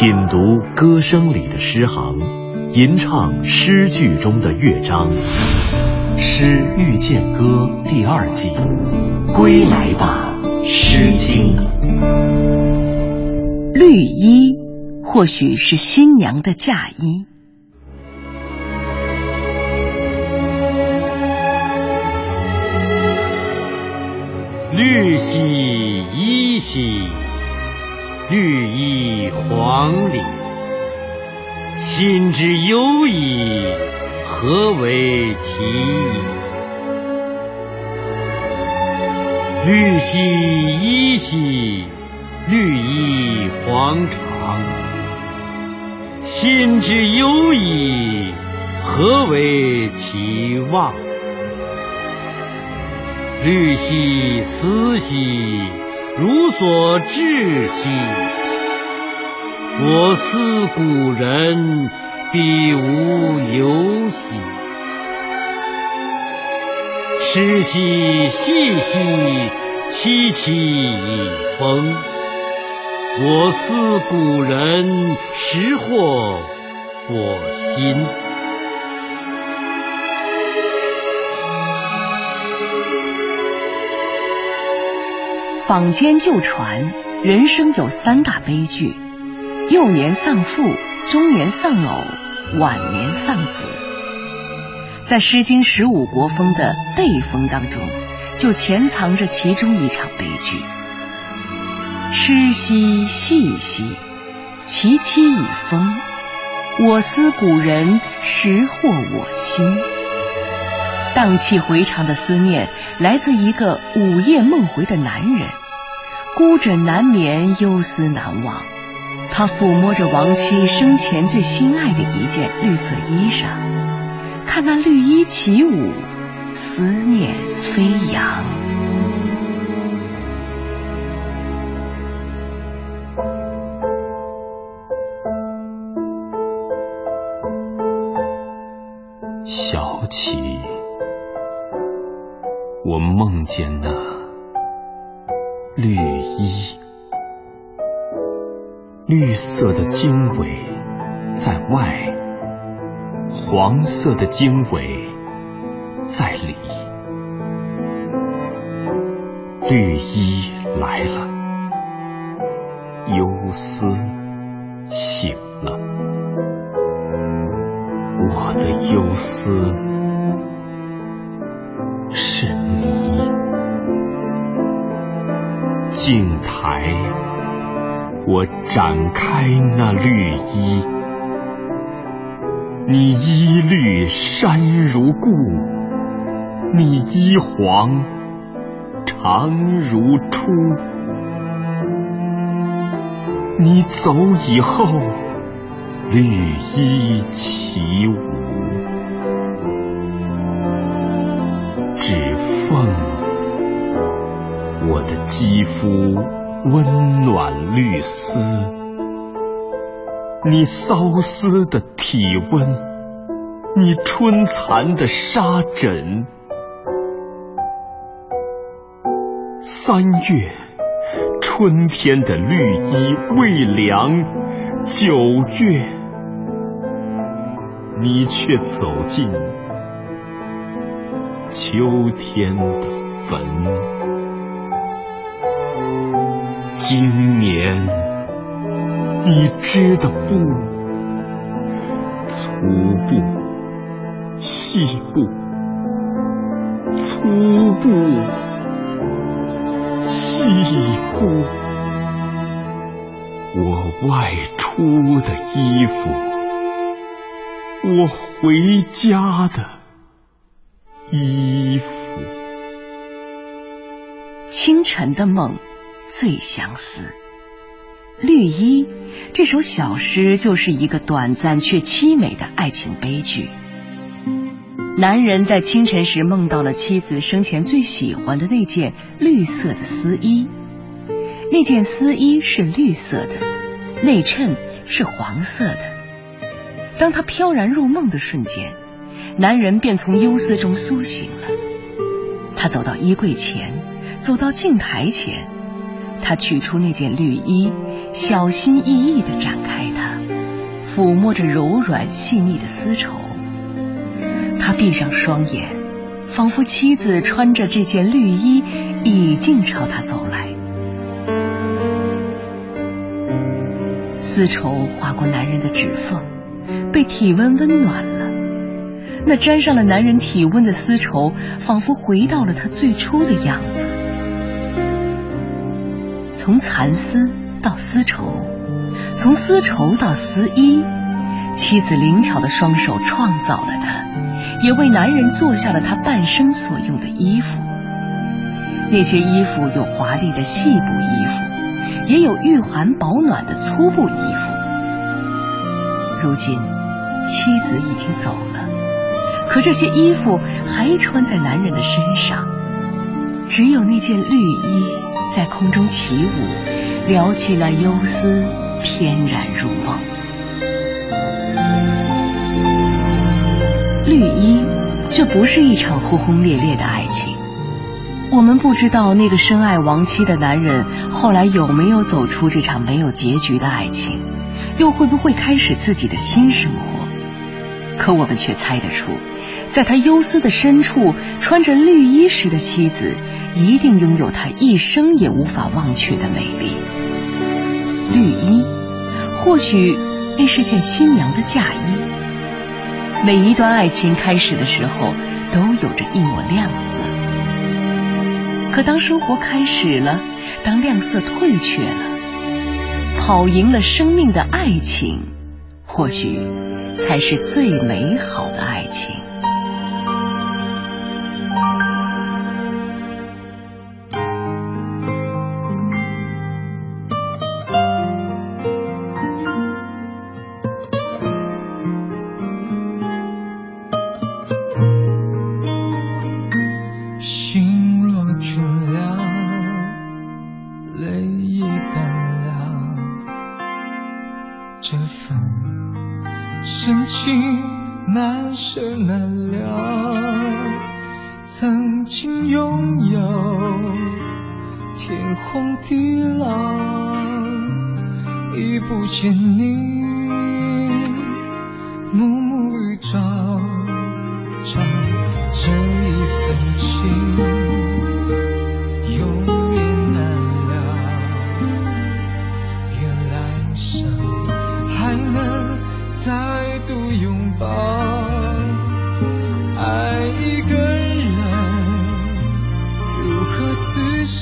品读歌声里的诗行，吟唱诗句中的乐章。《诗遇见歌》第二季，归来吧，《诗经》。绿衣，或许是新娘的嫁衣。之忧矣，何为其矣？绿兮衣兮，绿衣黄裳。心之忧矣，何为其望？绿兮丝兮，如所至兮。我思故人，必无由兮。湿兮细兮，凄凄以风。我思故人，识获我心。坊间旧传，人生有三大悲剧：幼年丧父，中年丧偶，晚年丧子。在《诗经》十五国风的背风当中，就潜藏着其中一场悲剧。痴兮细兮，其妻已风。我思古人，识惑我心。荡气回肠的思念，来自一个午夜梦回的男人，孤枕难眠，忧思难忘。他抚摸着亡妻生前最心爱的一件绿色衣裳，看那绿衣起舞，思念飞扬。小起，我梦见那绿衣，绿色的经纬在外，黄色的经纬在里。绿衣来了，忧思醒了。我的忧思是你，镜台，我展开那绿衣，你衣绿衫如故，你衣黄长如初，你走以后。绿衣起舞，指缝，我的肌肤温暖绿丝，你骚丝的体温，你春蚕的纱枕，三月，春天的绿衣未凉，九月。你却走进秋天的坟。今年你织的布，粗布、细布、粗布、细布，我外出的衣服。我回家的衣服，清晨的梦最相思。绿衣这首小诗就是一个短暂却凄美的爱情悲剧。男人在清晨时梦到了妻子生前最喜欢的那件绿色的丝衣，那件丝衣是绿色的，内衬是黄色的。当他飘然入梦的瞬间，男人便从忧思中苏醒了。他走到衣柜前，走到镜台前，他取出那件绿衣，小心翼翼地展开它，抚摸着柔软细腻的丝绸。他闭上双眼，仿佛妻子穿着这件绿衣已经朝他走来。丝绸划过男人的指缝，被体温温暖了。那沾上了男人体温的丝绸，仿佛回到了他最初的样子。从蚕丝到丝绸，从丝绸到丝衣，妻子灵巧的双手创造了它，也为男人做下了他半生所用的衣服。那些衣服有华丽的细布衣服，也有御寒保暖的粗布衣服。如今，妻子已经走了，可这些衣服还穿在男人的身上，只有那件绿衣。在空中起舞，撩起那幽思，翩然入梦。绿衣，这不是一场轰轰烈烈的爱情。我们不知道那个深爱亡妻的男人后来有没有走出这场没有结局的爱情，又会不会开始自己的新生活？可我们却猜得出，在他忧思的深处，穿着绿衣时的妻子。一定拥有他一生也无法忘却的美丽。绿衣，或许那是件新娘的嫁衣。每一段爱情开始的时候，都有着一抹亮色。可当生活开始了，当亮色退却了，跑赢了生命的爱情，或许才是最美好的爱情。真情难舍难了曾经拥有天荒地老已不见你暮暮与朝朝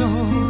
手。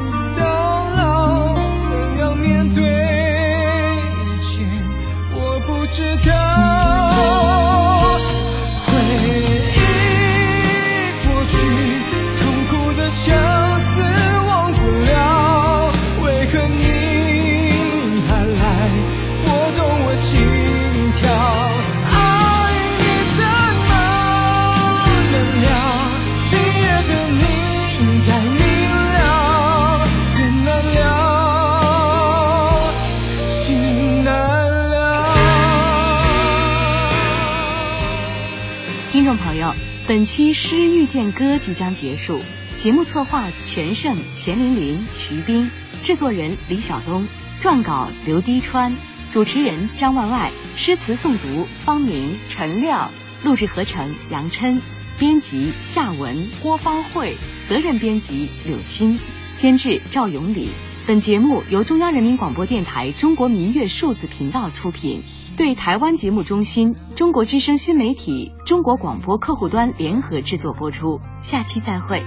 本期《诗遇见歌》即将结束，节目策划全胜、钱玲玲、徐冰，制作人李晓东，撰稿刘滴川，主持人张万外，诗词诵读方明、陈亮，录制合成杨琛，编辑夏文、郭方慧，责任编辑柳鑫，监制赵永礼。本节目由中央人民广播电台中国民乐数字频道出品。对台湾节目中心、中国之声新媒体、中国广播客户端联合制作播出，下期再会。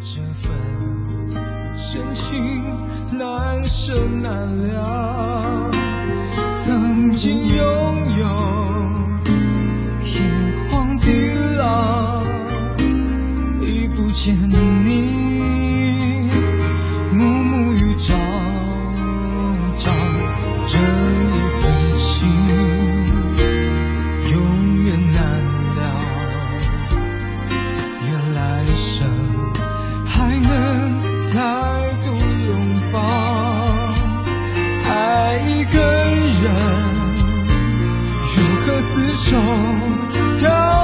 这份深情难舍难了，曾经拥有天荒地老，已不见我厮守